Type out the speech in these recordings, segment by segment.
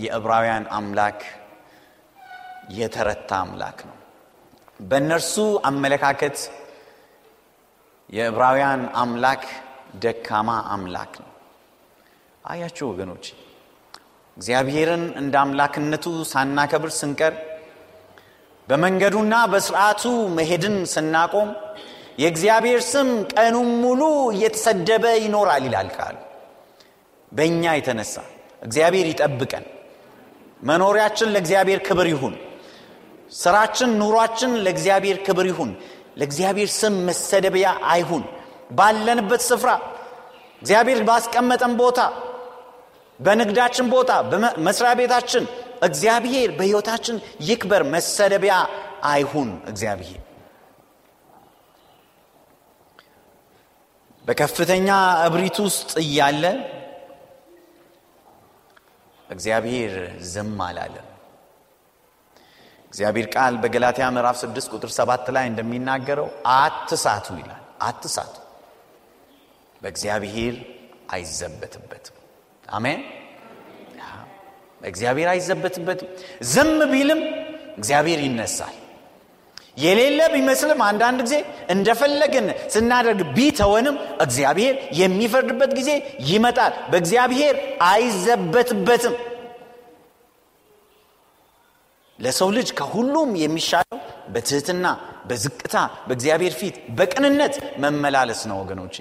የዕብራውያን አምላክ የተረታ አምላክ ነው። በእነርሱ አመለካከት የዕብራውያን አምላክ ደካማ አምላክ ነው። አያችሁ ወገኖች፣ እግዚአብሔርን እንደ አምላክነቱ ሳናከብር ስንቀር በመንገዱና በስርዓቱ መሄድን ስናቆም የእግዚአብሔር ስም ቀኑን ሙሉ እየተሰደበ ይኖራል ይላል ቃሉ። በእኛ የተነሳ እግዚአብሔር ይጠብቀን። መኖሪያችን ለእግዚአብሔር ክብር ይሁን። ስራችን፣ ኑሯችን ለእግዚአብሔር ክብር ይሁን። ለእግዚአብሔር ስም መሰደቢያ አይሁን። ባለንበት ስፍራ እግዚአብሔር ባስቀመጠን ቦታ፣ በንግዳችን ቦታ፣ በመስሪያ ቤታችን እግዚአብሔር በሕይወታችን ይክበር። መሰደቢያ አይሁን እግዚአብሔር በከፍተኛ እብሪት ውስጥ እያለ እግዚአብሔር ዝም አላለም። እግዚአብሔር ቃል በገላትያ ምዕራፍ 6 ቁጥር 7 ላይ እንደሚናገረው አትሳቱ ይላል። አትሳቱ፣ በእግዚአብሔር አይዘበትበትም። አሜን። እግዚአብሔር አይዘበትበትም። ዝም ቢልም እግዚአብሔር ይነሳል። የሌለ ቢመስልም አንዳንድ ጊዜ እንደፈለግን ስናደርግ ቢተወንም እግዚአብሔር የሚፈርድበት ጊዜ ይመጣል። በእግዚአብሔር አይዘበትበትም። ለሰው ልጅ ከሁሉም የሚሻለው በትህትና፣ በዝቅታ፣ በእግዚአብሔር ፊት በቅንነት መመላለስ ነው ወገኖቼ።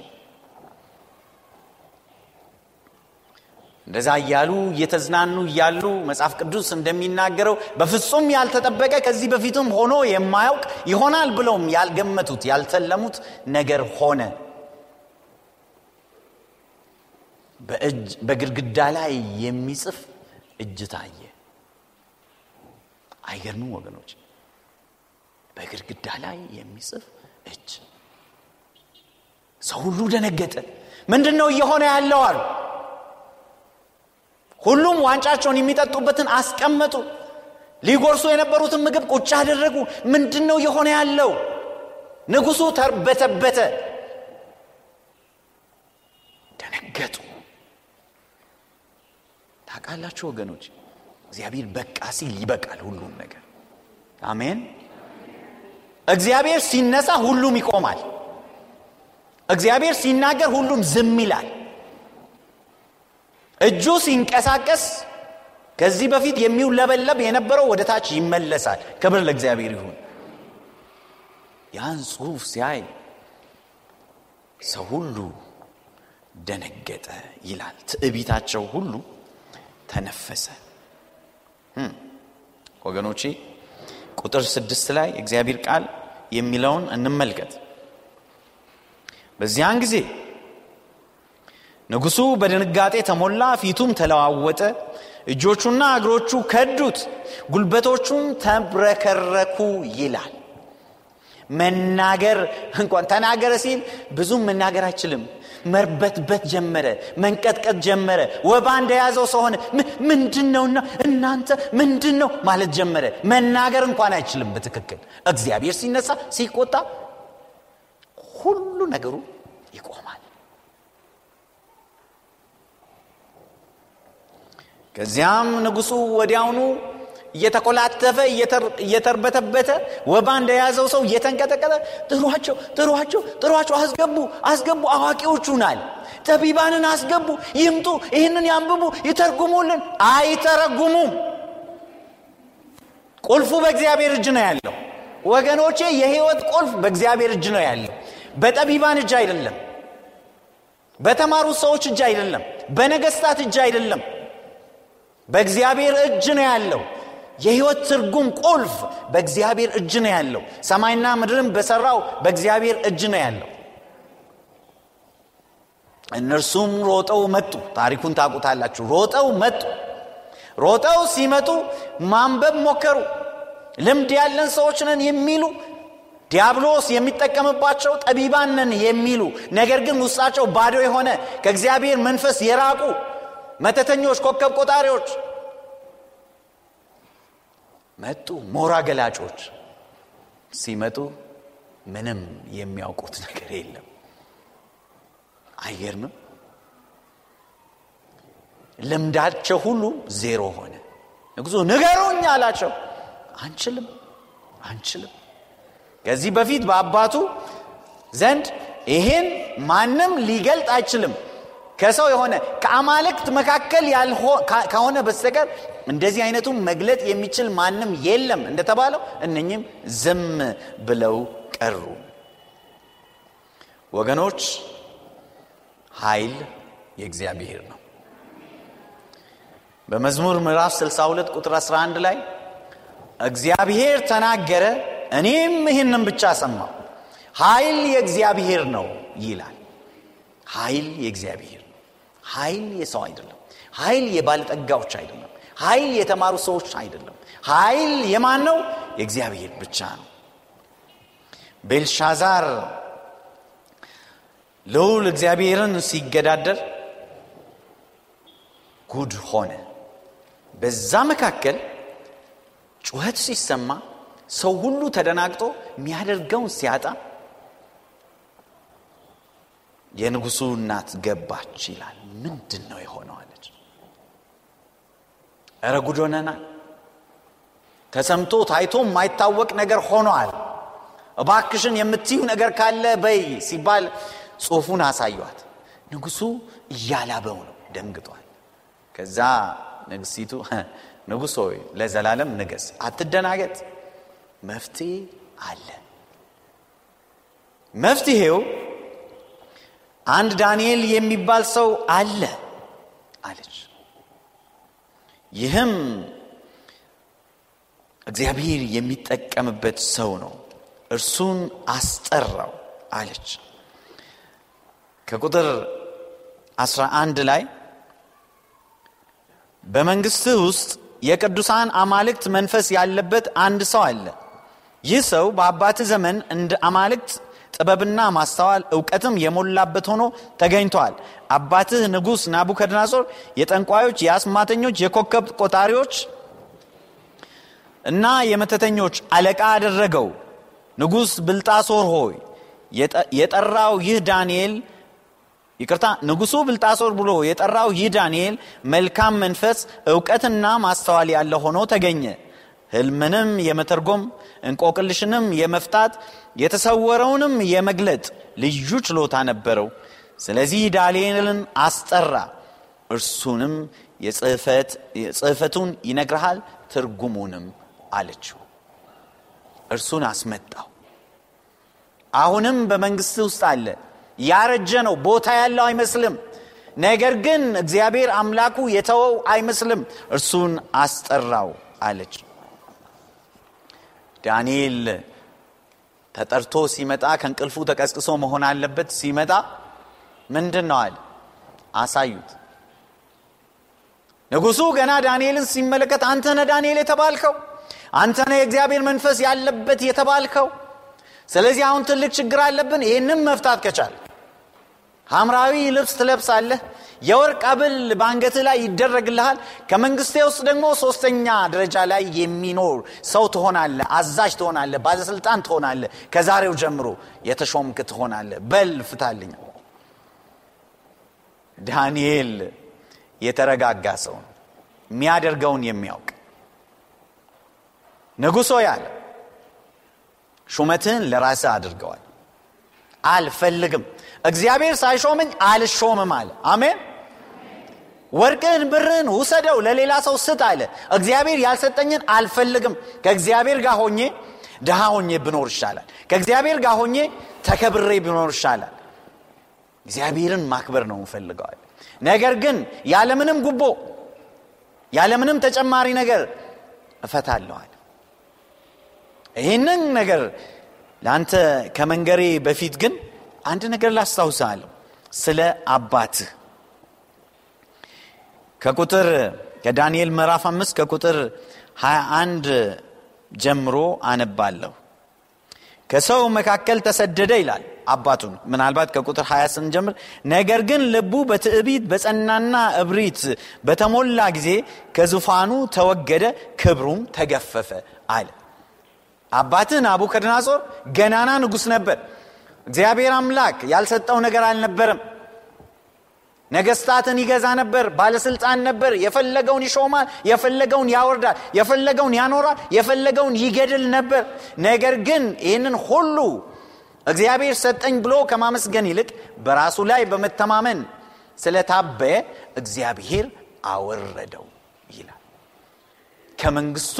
እንደዛ እያሉ እየተዝናኑ እያሉ መጽሐፍ ቅዱስ እንደሚናገረው በፍጹም ያልተጠበቀ ከዚህ በፊትም ሆኖ የማያውቅ ይሆናል ብለውም ያልገመቱት ያልተለሙት ነገር ሆነ። በግድግዳ ላይ የሚጽፍ እጅ ታየ። አይገርምም ወገኖች? በግድግዳ ላይ የሚጽፍ እጅ። ሰው ሁሉ ደነገጠ። ምንድን ነው እየሆነ ያለው አሉ። ሁሉም ዋንጫቸውን የሚጠጡበትን አስቀመጡ። ሊጎርሱ የነበሩትን ምግብ ቁጭ አደረጉ። ምንድን ነው የሆነ ያለው? ንጉሱ ተርበተበተ፣ ደነገጡ። ታውቃላችሁ ወገኖች፣ እግዚአብሔር በቃ ሲል ይበቃል ሁሉም ነገር። አሜን። እግዚአብሔር ሲነሳ ሁሉም ይቆማል። እግዚአብሔር ሲናገር ሁሉም ዝም ይላል። እጁ ሲንቀሳቀስ ከዚህ በፊት የሚውለበለብ የነበረው ወደ ታች ይመለሳል። ክብር ለእግዚአብሔር ይሁን። ያን ጽሑፍ ሲያይ ሰው ሁሉ ደነገጠ ይላል። ትዕቢታቸው ሁሉ ተነፈሰ። ወገኖቼ ቁጥር ስድስት ላይ እግዚአብሔር ቃል የሚለውን እንመልከት። በዚያን ጊዜ ንጉሡ በድንጋጤ ተሞላ፣ ፊቱም ተለዋወጠ፣ እጆቹና እግሮቹ ከዱት፣ ጉልበቶቹም ተብረከረኩ ይላል። መናገር እንኳን ተናገረ ሲል ብዙም መናገር አይችልም። መርበትበት ጀመረ መንቀጥቀጥ ጀመረ ወባ እንደያዘው ሰው ምንድን ነውና እናንተ ምንድን ነው ማለት ጀመረ መናገር እንኳን አይችልም በትክክል እግዚአብሔር ሲነሳ ሲቆጣ ሁሉ ነገሩ ይቆማል ከዚያም ንጉሱ ወዲያውኑ እየተኮላተፈ እየተርበተበተ ወባ እንደያዘው ሰው እየተንቀጠቀጠ ጥሯቸው ጥሯቸው ጥሯቸው አስገቡ አስገቡ አዋቂዎቹናል። ጠቢባንን አስገቡ ይምጡ ይህንን ያንብቡ ይተርጉሙልን። አይተረጉሙም። ቁልፉ በእግዚአብሔር እጅ ነው ያለው። ወገኖቼ የህይወት ቁልፍ በእግዚአብሔር እጅ ነው ያለው። በጠቢባን እጅ አይደለም። በተማሩት ሰዎች እጅ አይደለም። በነገስታት እጅ አይደለም በእግዚአብሔር እጅ ነው ያለው። የህይወት ትርጉም ቁልፍ በእግዚአብሔር እጅ ነው ያለው። ሰማይና ምድርም በሰራው በእግዚአብሔር እጅ ነው ያለው። እነርሱም ሮጠው መጡ። ታሪኩን ታቁታላችሁ ሮጠው መጡ። ሮጠው ሲመጡ ማንበብ ሞከሩ። ልምድ ያለን ሰዎች ነን የሚሉ ዲያብሎስ የሚጠቀምባቸው ጠቢባን ነን የሚሉ ነገር ግን ውስጣቸው ባዶ የሆነ ከእግዚአብሔር መንፈስ የራቁ መተተኞች ኮከብ ቆጣሪዎች። መጡ ሞራ ገላጮች። ሲመጡ ምንም የሚያውቁት ነገር የለም። አይገርምም? ልምዳቸው ሁሉ ዜሮ ሆነ። ንጉሱ ንገሩኝ አላቸው። አንችልም አንችልም። ከዚህ በፊት በአባቱ ዘንድ ይሄን ማንም ሊገልጥ አይችልም ከሰው የሆነ ከአማልክት መካከል ከሆነ በስተቀር እንደዚህ አይነቱ መግለጥ የሚችል ማንም የለም እንደተባለው እነኝም ዝም ብለው ቀሩ። ወገኖች ኃይል የእግዚአብሔር ነው። በመዝሙር ምዕራፍ 62 ቁጥር 11 ላይ እግዚአብሔር ተናገረ እኔም ይህንም ብቻ ሰማው ኃይል የእግዚአብሔር ነው ይላል። ኃይል የእግዚአብሔር ኃይል የሰው አይደለም። ኃይል የባለጠጋዎች አይደለም። ኃይል የተማሩ ሰዎች አይደለም። ኃይል የማን ነው? የእግዚአብሔር ብቻ ነው። ቤልሻዛር ልውል እግዚአብሔርን ሲገዳደር ጉድ ሆነ። በዛ መካከል ጩኸት ሲሰማ ሰው ሁሉ ተደናግጦ የሚያደርገውን ሲያጣ የንጉሱ እናት ገባች ይላል ምንድን ነው የሆነው አለች። እረ ጉድ ሆነናል ተሰምቶ ታይቶ የማይታወቅ ነገር ሆኗል። እባክሽን የምትዩ ነገር ካለ በይ ሲባል ጽሁፉን አሳዩት ንጉሱ እያላበው ነው ደንግጧል። ከዛ ንግስቲቱ ንጉሥ ሆይ ለዘላለም ንገስ አትደናገጥ መፍትሄ አለ። መፍትሄው አንድ ዳንኤል የሚባል ሰው አለ አለች። ይህም እግዚአብሔር የሚጠቀምበት ሰው ነው። እርሱን አስጠራው አለች። ከቁጥር 11 ላይ በመንግስትህ ውስጥ የቅዱሳን አማልክት መንፈስ ያለበት አንድ ሰው አለ። ይህ ሰው በአባትህ ዘመን እንደ አማልክት ጥበብና ማስተዋል እውቀትም የሞላበት ሆኖ ተገኝተዋል አባትህ ንጉሥ ናቡከድናጾር የጠንቋዮች የአስማተኞች የኮከብ ቆጣሪዎች እና የመተተኞች አለቃ አደረገው። ንጉሥ ብልጣሶር ሆይ የጠራው ይህ ዳንኤል ይቅርታ ንጉሱ ብልጣሶር ብሎ የጠራው ይህ ዳንኤል መልካም መንፈስ እውቀትና ማስተዋል ያለ ሆኖ ተገኘ ህልምንም የመተርጎም እንቆቅልሽንም የመፍታት የተሰወረውንም የመግለጥ ልዩ ችሎታ ነበረው። ስለዚህ ዳንኤልን አስጠራ። እርሱንም የጽህፈቱን ይነግርሃል ትርጉሙንም አለችው። እርሱን አስመጣው። አሁንም በመንግስት ውስጥ አለ። ያረጀ ነው ቦታ ያለው አይመስልም። ነገር ግን እግዚአብሔር አምላኩ የተወው አይመስልም። እርሱን አስጠራው አለች ዳንኤል ተጠርቶ ሲመጣ ከእንቅልፉ ተቀስቅሶ መሆን አለበት። ሲመጣ ምንድን ነው አለ? አሳዩት። ንጉሱ ገና ዳንኤልን ሲመለከት አንተነ ዳንኤል የተባልከው? አንተነ የእግዚአብሔር መንፈስ ያለበት የተባልከው? ስለዚህ አሁን ትልቅ ችግር አለብን። ይህንም መፍታት ከቻል ሐምራዊ ልብስ ትለብሳለህ የወርቅ አብል በአንገት ላይ ይደረግልሃል። ከመንግስቴ ውስጥ ደግሞ ሶስተኛ ደረጃ ላይ የሚኖር ሰው ትሆናለ አዛዥ ትሆናለ ባለስልጣን ትሆናለ ከዛሬው ጀምሮ የተሾምክ ትሆናለ በል ፍታልኝ። ዳንኤል የተረጋጋ ሰው ነው። የሚያደርገውን የሚያውቅ ንጉሶ ያለ ሹመትህን ለራስህ አድርገዋል። አልፈልግም። እግዚአብሔር ሳይሾመኝ አልሾምም አለ። አሜን ወርቅን ብርን ውሰደው ለሌላ ሰው ስጥ አለ። እግዚአብሔር ያልሰጠኝን አልፈልግም። ከእግዚአብሔር ጋር ሆኜ ድሃ ሆኜ ብኖር ይሻላል። ከእግዚአብሔር ጋር ሆኜ ተከብሬ ብኖር ይሻላል። እግዚአብሔርን ማክበር ነው እንፈልገዋል ነገር ግን ያለምንም ጉቦ ያለምንም ተጨማሪ ነገር እፈታለዋል ይህንን ነገር ለአንተ ከመንገሬ በፊት ግን አንድ ነገር ላስታውሳለሁ። ስለ አባትህ ከቁጥር ከዳንኤል ምዕራፍ አምስት ከቁጥር 21 ጀምሮ አነባለሁ። ከሰው መካከል ተሰደደ ይላል አባቱን። ምናልባት ከቁጥር 20 ስንጀምር ነገር ግን ልቡ በትዕቢት በጸናና እብሪት በተሞላ ጊዜ ከዙፋኑ ተወገደ ክብሩም ተገፈፈ አለ። አባትህ ናቡከድናጾር ገናና ንጉሥ ነበር። እግዚአብሔር አምላክ ያልሰጠው ነገር አልነበረም ነገስታትን ይገዛ ነበር ባለስልጣን ነበር። የፈለገውን ይሾማል የፈለገውን ያወርዳል የፈለገውን ያኖራል የፈለገውን ይገድል ነበር። ነገር ግን ይህንን ሁሉ እግዚአብሔር ሰጠኝ ብሎ ከማመስገን ይልቅ በራሱ ላይ በመተማመን ስለታበየ እግዚአብሔር አወረደው ይላል። ከመንግስቱ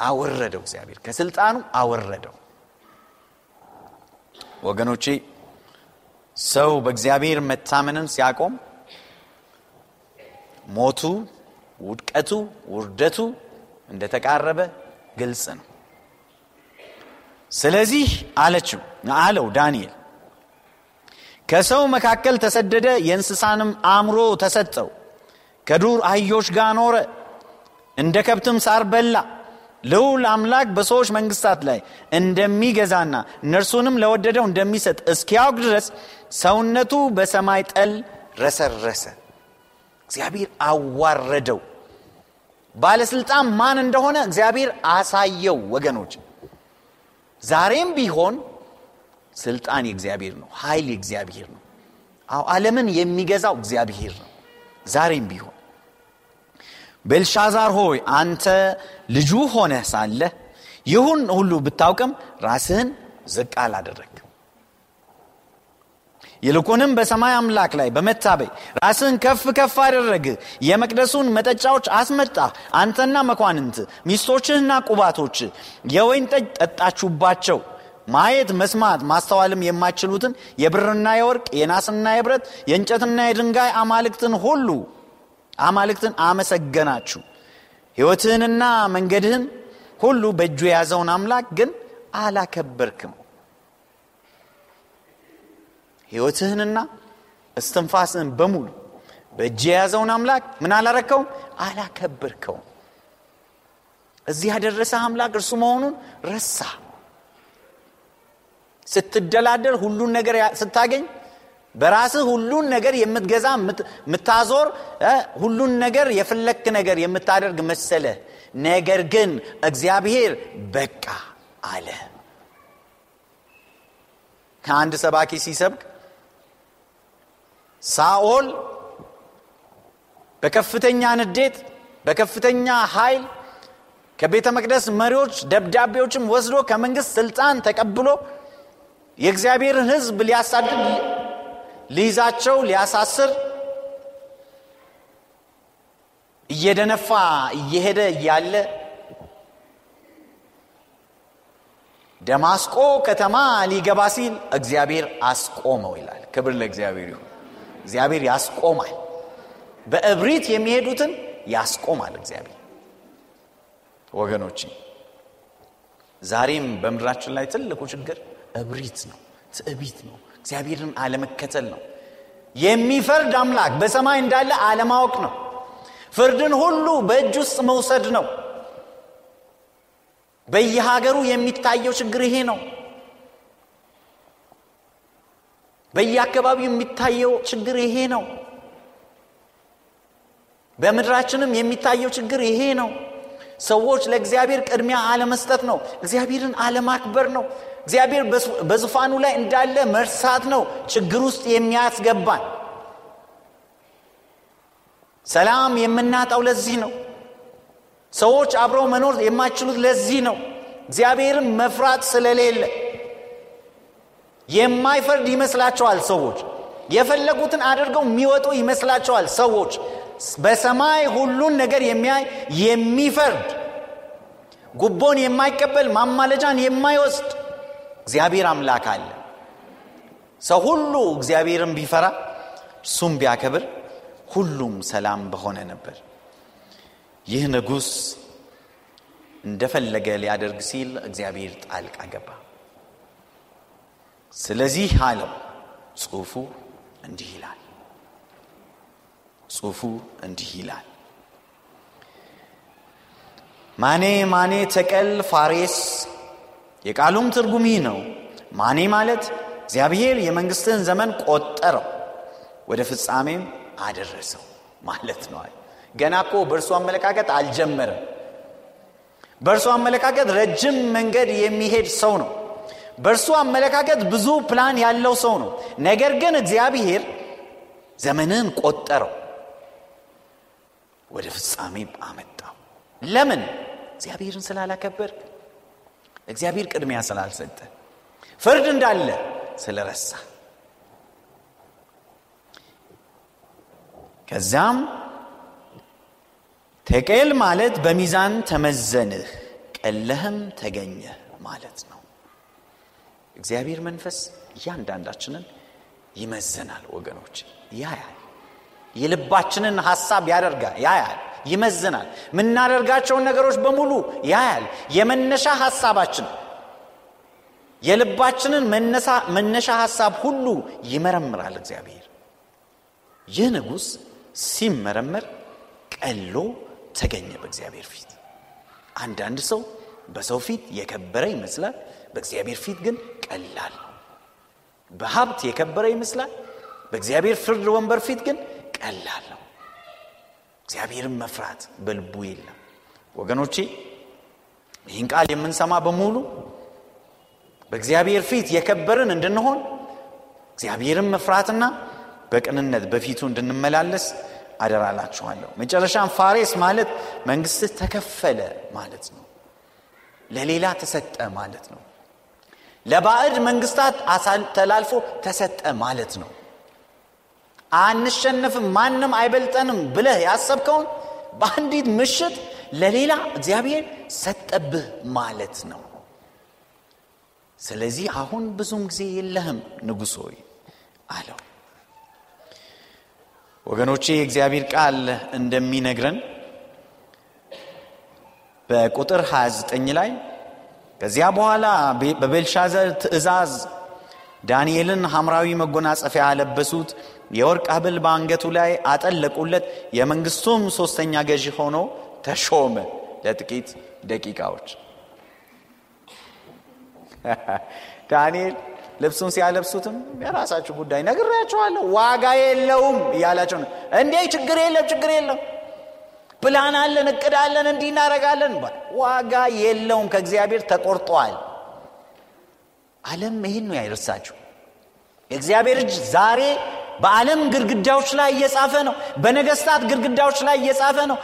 አወረደው እግዚአብሔር ከስልጣኑ አወረደው። ወገኖቼ ሰው በእግዚአብሔር መታመንን ሲያቆም ሞቱ ውድቀቱ ውርደቱ እንደተቃረበ ግልጽ ነው። ስለዚህ አለችው አለው ዳንኤል ከሰው መካከል ተሰደደ የእንስሳንም አእምሮ ተሰጠው ከዱር አህዮች ጋር ኖረ እንደ ከብትም ሳር በላ ልዑል አምላክ በሰዎች መንግስታት ላይ እንደሚገዛና እነርሱንም ለወደደው እንደሚሰጥ እስኪያውቅ ድረስ ሰውነቱ በሰማይ ጠል ረሰረሰ። እግዚአብሔር አዋረደው። ባለስልጣን ማን እንደሆነ እግዚአብሔር አሳየው ወገኖች። ዛሬም ቢሆን ስልጣን የእግዚአብሔር ነው ኃይል የእግዚአብሔር ነው። አዎ ዓለምን የሚገዛው እግዚአብሔር ነው። ዛሬም ቢሆን ቤልሻዛር ሆይ አንተ ልጁ ሆነ ሳለ ይሁን ሁሉ ብታውቅም ራስህን ዝቅ አላደረግ ይልቁንም በሰማይ አምላክ ላይ በመታበይ ራስህን ከፍ ከፍ አደረግ። የመቅደሱን መጠጫዎች አስመጣ። አንተና መኳንንት ሚስቶችህና ቁባቶች የወይን ጠጅ ጠጣችሁባቸው። ማየት መስማት ማስተዋልም የማይችሉትን የብርና የወርቅ የናስና የብረት የእንጨትና የድንጋይ አማልክትን ሁሉ አማልክትን አመሰገናችሁ። ሕይወትህንና መንገድህን ሁሉ በእጁ የያዘውን አምላክ ግን አላከበርክም። ሕይወትህንና እስትንፋስህን በሙሉ በእጅ የያዘውን አምላክ ምን አላረከውም? አላከበርከውም። እዚህ ያደረሰ አምላክ እርሱ መሆኑን ረሳ ስትደላደል ሁሉን ነገር ስታገኝ በራስህ ሁሉን ነገር የምትገዛ የምታዞር ሁሉን ነገር የፈለክ ነገር የምታደርግ መሰለ ነገር ግን እግዚአብሔር በቃ አለ። ከአንድ ሰባኪ ሲሰብክ ሳኦል በከፍተኛ ንዴት በከፍተኛ ኃይል ከቤተ መቅደስ መሪዎች ደብዳቤዎችም ወስዶ ከመንግስት ስልጣን ተቀብሎ የእግዚአብሔርን ህዝብ ሊያሳድድ ሊይዛቸው ሊያሳስር እየደነፋ እየሄደ እያለ ደማስቆ ከተማ ሊገባ ሲል እግዚአብሔር አስቆመው ይላል። ክብር ለእግዚአብሔር ይሁን። እግዚአብሔር ያስቆማል። በእብሪት የሚሄዱትን ያስቆማል እግዚአብሔር። ወገኖች ዛሬም በምድራችን ላይ ትልቁ ችግር እብሪት ነው ትዕቢት ነው እግዚአብሔርን አለመከተል ነው የሚፈርድ አምላክ በሰማይ እንዳለ አለማወቅ ነው ፍርድን ሁሉ በእጅ ውስጥ መውሰድ ነው በየሀገሩ የሚታየው ችግር ይሄ ነው በየአካባቢው የሚታየው ችግር ይሄ ነው። በምድራችንም የሚታየው ችግር ይሄ ነው። ሰዎች ለእግዚአብሔር ቅድሚያ አለመስጠት ነው። እግዚአብሔርን አለማክበር ነው። እግዚአብሔር በዙፋኑ ላይ እንዳለ መርሳት ነው ችግር ውስጥ የሚያስገባን። ሰላም የምናጣው ለዚህ ነው። ሰዎች አብረው መኖር የማይችሉት ለዚህ ነው። እግዚአብሔርን መፍራት ስለሌለ የማይፈርድ ይመስላቸዋል ሰዎች። የፈለጉትን አድርገው የሚወጡ ይመስላቸዋል ሰዎች። በሰማይ ሁሉን ነገር የሚያይ የሚፈርድ ጉቦን የማይቀበል ማማለጃን የማይወስድ እግዚአብሔር አምላክ አለ። ሰው ሁሉ እግዚአብሔርን ቢፈራ እሱም ቢያከብር ሁሉም ሰላም በሆነ ነበር። ይህ ንጉሥ እንደፈለገ ሊያደርግ ሲል እግዚአብሔር ጣልቃ ገባ። ስለዚህ አለው ጽሑፉ እንዲህ ይላል ጽሑፉ እንዲህ ይላል ማኔ ማኔ ተቀል ፋሬስ የቃሉም ትርጉም ይህ ነው። ማኔ ማለት እግዚአብሔር የመንግሥትን ዘመን ቆጠረው ወደ ፍጻሜም አደረሰው ማለት ነዋል ገና እኮ በእርሱ አመለካከት አልጀመረም። በእርሱ አመለካከት ረጅም መንገድ የሚሄድ ሰው ነው። በእርሱ አመለካከት ብዙ ፕላን ያለው ሰው ነው። ነገር ግን እግዚአብሔር ዘመንን ቆጠረው ወደ ፍጻሜ አመጣው። ለምን? እግዚአብሔርን ስላላከበር እግዚአብሔር ቅድሚያ ስላልሰጠ ፍርድ እንዳለ ስለረሳ። ከዚያም ተቄል ማለት በሚዛን ተመዘንህ ቀለህም ተገኘህ ማለት ነው። እግዚአብሔር መንፈስ እያንዳንዳችንን ይመዘናል ወገኖች ያያል። የልባችንን ሐሳብ ያደርጋል ያያል ይመዝናል። የምናደርጋቸውን ነገሮች በሙሉ ያያል። የመነሻ ሐሳባችን የልባችንን መነሻ ሐሳብ ሁሉ ይመረምራል እግዚአብሔር። ይህ ንጉሥ ሲመረመር ቀሎ ተገኘ በእግዚአብሔር ፊት። አንዳንድ ሰው በሰው ፊት የከበረ ይመስላል በእግዚአብሔር ፊት ግን ቀላል ነው። በሀብት የከበረ ይመስላል በእግዚአብሔር ፍርድ ወንበር ፊት ግን ቀላል ነው እግዚአብሔርን መፍራት በልቡ የለም። ወገኖቼ ይህን ቃል የምንሰማ በሙሉ በእግዚአብሔር ፊት የከበርን እንድንሆን እግዚአብሔርን መፍራትና በቅንነት በፊቱ እንድንመላለስ አደራላችኋለሁ። መጨረሻም ፋሬስ ማለት መንግስት ተከፈለ ማለት ነው። ለሌላ ተሰጠ ማለት ነው። ለባዕድ መንግስታት ተላልፎ ተሰጠ ማለት ነው አንሸነፍም ማንም አይበልጠንም ብለህ ያሰብከውን በአንዲት ምሽት ለሌላ እግዚአብሔር ሰጠብህ ማለት ነው። ስለዚህ አሁን ብዙም ጊዜ የለህም ንጉሥ ሆይ አለው። ወገኖቼ የእግዚአብሔር ቃል እንደሚነግረን በቁጥር 29 ላይ ከዚያ በኋላ በቤልሻዘር ትእዛዝ ዳንኤልን ሐምራዊ መጎናጸፊያ ያለበሱት የወርቅ ሀብል በአንገቱ ላይ አጠለቁለት። የመንግስቱም ሶስተኛ ገዢ ሆኖ ተሾመ ለጥቂት ደቂቃዎች። ዳንኤል ልብሱን ሲያለብሱትም የራሳችሁ ጉዳይ ነግሬያቸዋለሁ። ዋጋ የለውም እያላቸው ነው። እንዴ ችግር የለም ችግር የለም። ፕላን አለን እቅድ አለን እንዲህ እናረጋለን ዋጋ የለውም ከእግዚአብሔር ተቆርጧል። አለም ይህን ነው ያይርሳችሁ የእግዚአብሔር እጅ ዛሬ በዓለም ግድግዳዎች ላይ እየጻፈ ነው። በነገስታት ግድግዳዎች ላይ እየጻፈ ነው።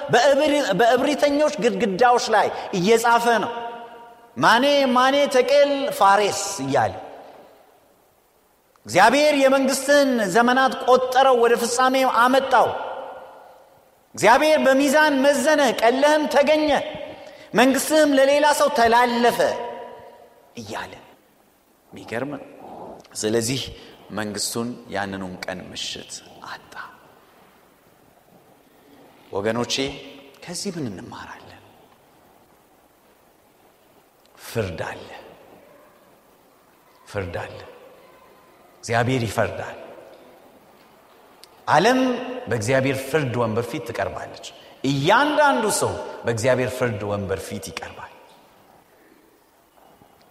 በእብሪተኞች ግድግዳዎች ላይ እየጻፈ ነው። ማኔ ማኔ ተቄል ፋሬስ እያለ እግዚአብሔር የመንግስትን ዘመናት ቆጠረው ወደ ፍጻሜ አመጣው። እግዚአብሔር በሚዛን መዘነ ቀለህም ተገኘ መንግስትህም ለሌላ ሰው ተላለፈ እያለ የሚገርም ነው። ስለዚህ መንግስቱን ያንኑን ቀን ምሽት አጣ። ወገኖቼ ከዚህ ምን እንማራለን? ፍርድ አለ። ፍርድ አለ። እግዚአብሔር ይፈርዳል። ዓለም በእግዚአብሔር ፍርድ ወንበር ፊት ትቀርባለች። እያንዳንዱ ሰው በእግዚአብሔር ፍርድ ወንበር ፊት ይቀርባል።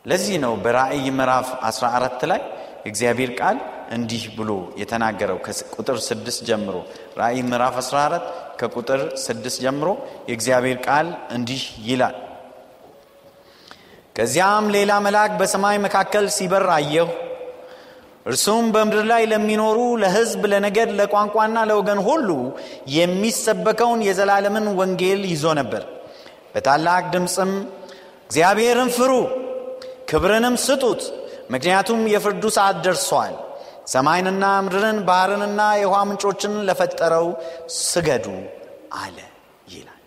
ለዚህ ነው በራእይ ምዕራፍ 14 ላይ እግዚአብሔር ቃል እንዲህ ብሎ የተናገረው ከቁጥር ስድስት ጀምሮ ራእይ ምዕራፍ 14 ከቁጥር ስድስት ጀምሮ የእግዚአብሔር ቃል እንዲህ ይላል ከዚያም ሌላ መልአክ በሰማይ መካከል ሲበር አየሁ እርሱም በምድር ላይ ለሚኖሩ ለሕዝብ፣ ለነገድ፣ ለቋንቋና ለወገን ሁሉ የሚሰበከውን የዘላለምን ወንጌል ይዞ ነበር። በታላቅ ድምፅም እግዚአብሔርን ፍሩ፣ ክብርንም ስጡት፣ ምክንያቱም የፍርዱ ሰዓት ደርሷል። ሰማይንና ምድርን ባህርንና የውሃ ምንጮችን ለፈጠረው ስገዱ አለ ይላል።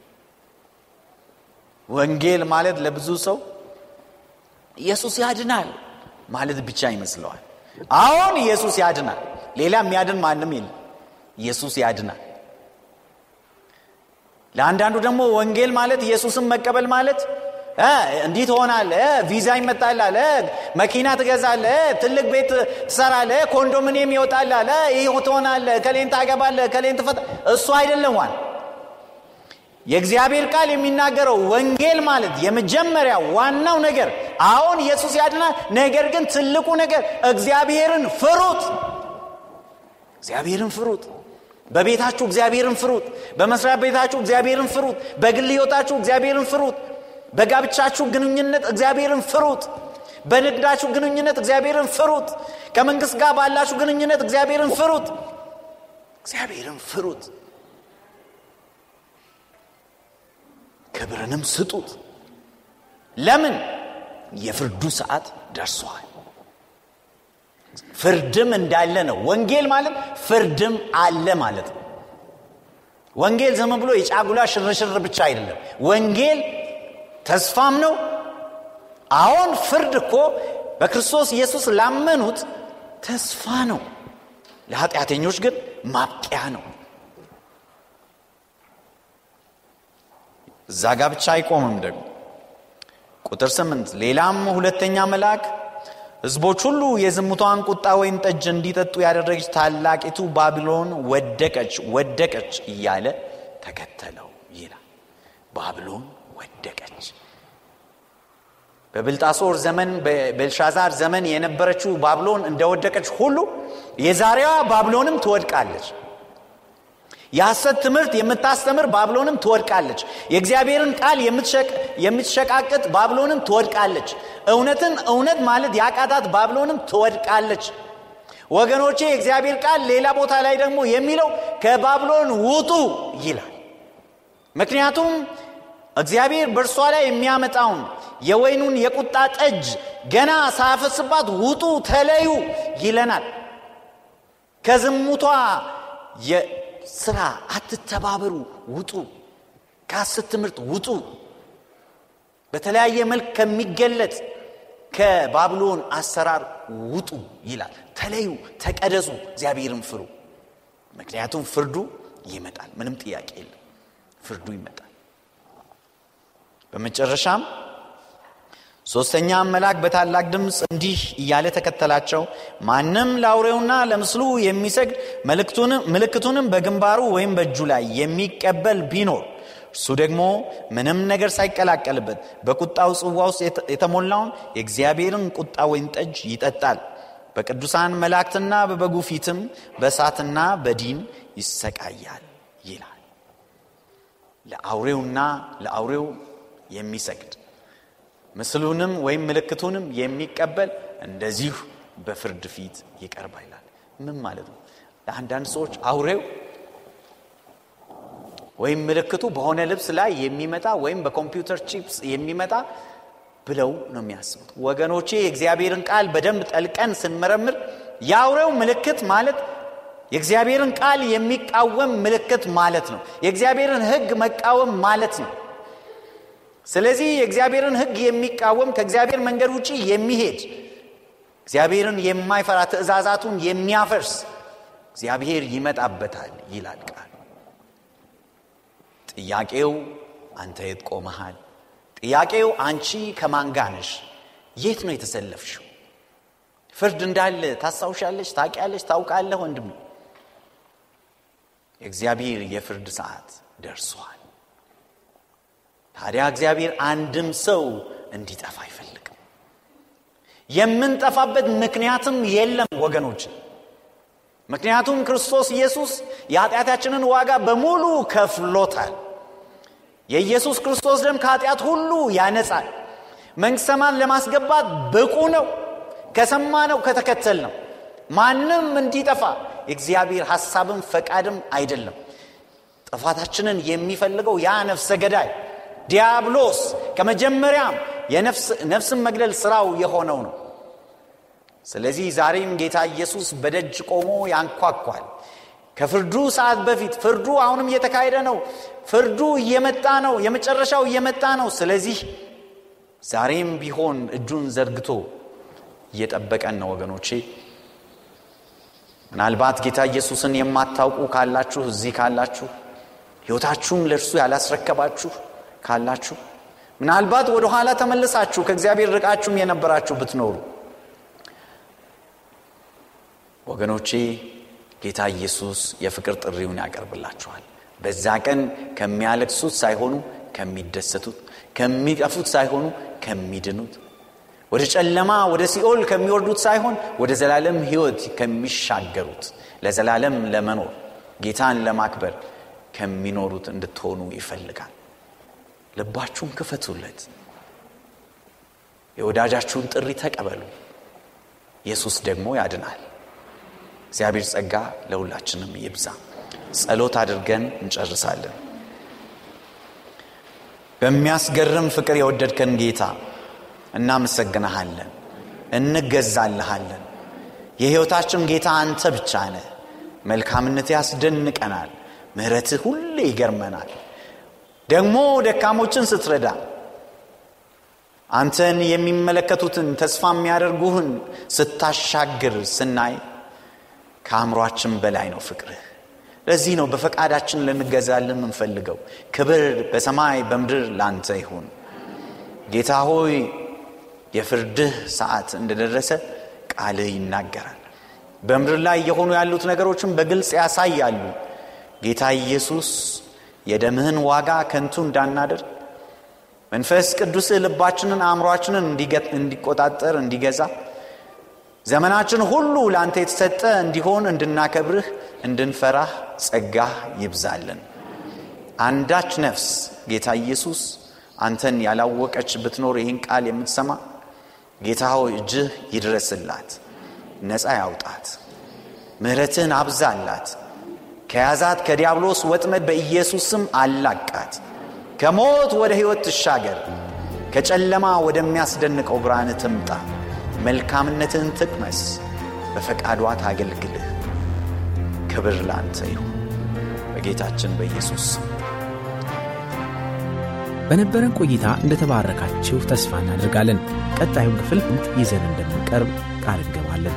ወንጌል ማለት ለብዙ ሰው ኢየሱስ ያድናል ማለት ብቻ ይመስለዋል። አሁን ኢየሱስ ያድናል። ሌላ የሚያድን ማንም የለም። ኢየሱስ ያድናል። ለአንዳንዱ ደግሞ ወንጌል ማለት ኢየሱስን መቀበል ማለት እንዲህ ትሆናለ፣ ቪዛ ይመጣላል፣ መኪና ትገዛለ፣ ትልቅ ቤት ትሰራለ፣ ኮንዶሚኒየም ይወጣላል፣ ይህ ትሆናለ፣ ከሌን ታገባለ፣ ከሌን ትፈታ እሱ አይደለም የእግዚአብሔር ቃል የሚናገረው ወንጌል ማለት የመጀመሪያ ዋናው ነገር አሁን ኢየሱስ ያድናል። ነገር ግን ትልቁ ነገር እግዚአብሔርን ፍሩት። እግዚአብሔርን ፍሩት። በቤታችሁ እግዚአብሔርን ፍሩት። በመስሪያ ቤታችሁ እግዚአብሔርን ፍሩት። በግል ሕይወታችሁ እግዚአብሔርን ፍሩት። በጋብቻችሁ ግንኙነት እግዚአብሔርን ፍሩት። በንግዳችሁ ግንኙነት እግዚአብሔርን ፍሩት። ከመንግስት ጋር ባላችሁ ግንኙነት እግዚአብሔርን ፍሩት። እግዚአብሔርን ፍሩት። ክብርንም ስጡት። ለምን? የፍርዱ ሰዓት ደርሷል። ፍርድም እንዳለ ነው። ወንጌል ማለት ፍርድም አለ ማለት ነው። ወንጌል ዝም ብሎ የጫጉላ ሽርሽር ብቻ አይደለም። ወንጌል ተስፋም ነው። አሁን ፍርድ እኮ በክርስቶስ ኢየሱስ ላመኑት ተስፋ ነው። ለኃጢአተኞች ግን ማብቂያ ነው። እዛ ጋ ብቻ አይቆምም ደግሞ ቁጥር ስምንት ሌላም ሁለተኛ መልአክ ህዝቦች ሁሉ የዝሙቷን ቁጣ ወይን ጠጅ እንዲጠጡ ያደረገች ታላቂቱ ባቢሎን ወደቀች ወደቀች እያለ ተከተለው ይላል ባቢሎን በብልጣሶር ዘመን በቤልሻዛር ዘመን የነበረችው ባቢሎን እንደወደቀች ሁሉ የዛሬዋ ባቢሎንም ትወድቃለች የሐሰት ትምህርት የምታስተምር ባብሎንም ትወድቃለች። የእግዚአብሔርን ቃል የምትሸቃቅጥ ባብሎንም ትወድቃለች። እውነትን እውነት ማለት ያቃታት ባብሎንም ትወድቃለች። ወገኖቼ የእግዚአብሔር ቃል ሌላ ቦታ ላይ ደግሞ የሚለው ከባብሎን ውጡ ይላል። ምክንያቱም እግዚአብሔር በእርሷ ላይ የሚያመጣውን የወይኑን የቁጣ ጠጅ ገና ሳያፈስባት ውጡ፣ ተለዩ ይለናል። ከዝሙቷ ስራ አትተባበሩ፣ ውጡ። ከሐሰት ትምህርት ውጡ። በተለያየ መልክ ከሚገለጥ ከባብሎን አሰራር ውጡ ይላል። ተለዩ፣ ተቀደሱ፣ እግዚአብሔርን ፍሩ። ምክንያቱም ፍርዱ ይመጣል። ምንም ጥያቄ የለም። ፍርዱ ይመጣል። በመጨረሻም ሦስተኛ መልአክ በታላቅ ድምፅ እንዲህ እያለ ተከተላቸው። ማንም ለአውሬውና ለምስሉ የሚሰግድ ምልክቱንም በግንባሩ ወይም በእጁ ላይ የሚቀበል ቢኖር እርሱ ደግሞ ምንም ነገር ሳይቀላቀልበት በቁጣው ጽዋ ውስጥ የተሞላውን የእግዚአብሔርን ቁጣ ወይን ጠጅ ይጠጣል። በቅዱሳን መላእክትና በበጉ ፊትም በእሳትና በዲን ይሰቃያል ይላል። ለአውሬውና ለአውሬው የሚሰግድ ምስሉንም ወይም ምልክቱንም የሚቀበል እንደዚሁ በፍርድ ፊት ይቀርባ ይላል። ምን ማለት ነው? ለአንዳንድ ሰዎች አውሬው ወይም ምልክቱ በሆነ ልብስ ላይ የሚመጣ ወይም በኮምፒውተር ቺፕስ የሚመጣ ብለው ነው የሚያስቡት። ወገኖቼ የእግዚአብሔርን ቃል በደንብ ጠልቀን ስንመረምር የአውሬው ምልክት ማለት የእግዚአብሔርን ቃል የሚቃወም ምልክት ማለት ነው። የእግዚአብሔርን ሕግ መቃወም ማለት ነው። ስለዚህ የእግዚአብሔርን ህግ የሚቃወም ከእግዚአብሔር መንገድ ውጭ የሚሄድ እግዚአብሔርን የማይፈራ ትእዛዛቱን የሚያፈርስ እግዚአብሔር ይመጣበታል ይላል ቃል። ጥያቄው አንተ የት ቆመሃል? ጥያቄው አንቺ ከማንጋነሽ የት ነው የተሰለፍሽው? ፍርድ እንዳለ ታስታውሻለች፣ ታውቂያለች፣ ታውቃለህ ወንድም። የእግዚአብሔር የፍርድ ሰዓት ደርሷል። ታዲያ እግዚአብሔር አንድም ሰው እንዲጠፋ አይፈልግም። የምንጠፋበት ምክንያትም የለም ወገኖች። ምክንያቱም ክርስቶስ ኢየሱስ የኃጢአታችንን ዋጋ በሙሉ ከፍሎታል። የኢየሱስ ክርስቶስ ደም ከኃጢአት ሁሉ ያነጻል። መንግሥተ ሰማያትን ለማስገባት ብቁ ነው። ከሰማ ነው ከተከተል ነው። ማንም እንዲጠፋ የእግዚአብሔር ሐሳብም ፈቃድም አይደለም። ጥፋታችንን የሚፈልገው ያ ነፍሰ ገዳይ ዲያብሎስ ከመጀመሪያም ነፍስን መግደል ስራው የሆነው ነው። ስለዚህ ዛሬም ጌታ ኢየሱስ በደጅ ቆሞ ያንኳኳል። ከፍርዱ ሰዓት በፊት ፍርዱ አሁንም እየተካሄደ ነው። ፍርዱ እየመጣ ነው። የመጨረሻው እየመጣ ነው። ስለዚህ ዛሬም ቢሆን እጁን ዘርግቶ እየጠበቀን ነው ወገኖቼ። ምናልባት ጌታ ኢየሱስን የማታውቁ ካላችሁ እዚህ ካላችሁ ሕይወታችሁም ለእርሱ ያላስረከባችሁ ካላችሁ ምናልባት ወደ ኋላ ተመልሳችሁ ከእግዚአብሔር ርቃችሁም የነበራችሁ ብትኖሩ ወገኖቼ ጌታ ኢየሱስ የፍቅር ጥሪውን ያቀርብላችኋል። በዛ ቀን ከሚያለቅሱት ሳይሆኑ ከሚደሰቱት፣ ከሚጠፉት ሳይሆኑ ከሚድኑት፣ ወደ ጨለማ ወደ ሲኦል ከሚወርዱት ሳይሆን ወደ ዘላለም ሕይወት ከሚሻገሩት ለዘላለም ለመኖር ጌታን ለማክበር ከሚኖሩት እንድትሆኑ ይፈልጋል። ልባችሁን ክፈቱለት። የወዳጃችሁን ጥሪ ተቀበሉ። ኢየሱስ ደግሞ ያድናል። እግዚአብሔር ጸጋ ለሁላችንም ይብዛ። ጸሎት አድርገን እንጨርሳለን። በሚያስገርም ፍቅር የወደድከን ጌታ እናመሰግንሃለን፣ እንገዛልሃለን። የሕይወታችን ጌታ አንተ ብቻ ነህ። መልካምነት ያስደንቀናል። ምሕረትህ ሁሌ ይገርመናል። ደግሞ ደካሞችን ስትረዳ አንተን የሚመለከቱትን ተስፋ የሚያደርጉህን ስታሻግር ስናይ ከአእምሯችን በላይ ነው ፍቅርህ። ለዚህ ነው በፈቃዳችን ልንገዛልን የምንፈልገው። ክብር በሰማይ በምድር ላንተ ይሁን። ጌታ ሆይ የፍርድህ ሰዓት እንደደረሰ ቃልህ ይናገራል። በምድር ላይ የሆኑ ያሉት ነገሮችን በግልጽ ያሳያሉ። ጌታ ኢየሱስ የደምህን ዋጋ ከንቱ እንዳናደርግ መንፈስ ቅዱስህ ልባችንን አእምሯችንን እንዲቆጣጠር እንዲገዛ ዘመናችን ሁሉ ለአንተ የተሰጠ እንዲሆን እንድናከብርህ እንድንፈራህ ጸጋህ ይብዛልን። አንዳች ነፍስ ጌታ ኢየሱስ አንተን ያላወቀች ብትኖር ይህን ቃል የምትሰማ ጌታ ሆይ እጅህ ይድረስላት፣ ነፃ ያውጣት፣ ምሕረትህን አብዛላት፣ ከያዛት ከዲያብሎስ ወጥመድ በኢየሱስ ስም አላቃት፣ ከሞት ወደ ሕይወት ትሻገር፣ ከጨለማ ወደሚያስደንቀው ብርሃን ትምጣ። መልካምነትን ትቅመስ፣ በፈቃዷ ታገልግልህ። ክብር ላንተ ይሁን በጌታችን በኢየሱስ በነበረን ቆይታ እንደተባረካችሁ ተስፋ እናደርጋለን። ቀጣዩን ክፍል ይዘን እንደምንቀርብ ቃል እንገባለን።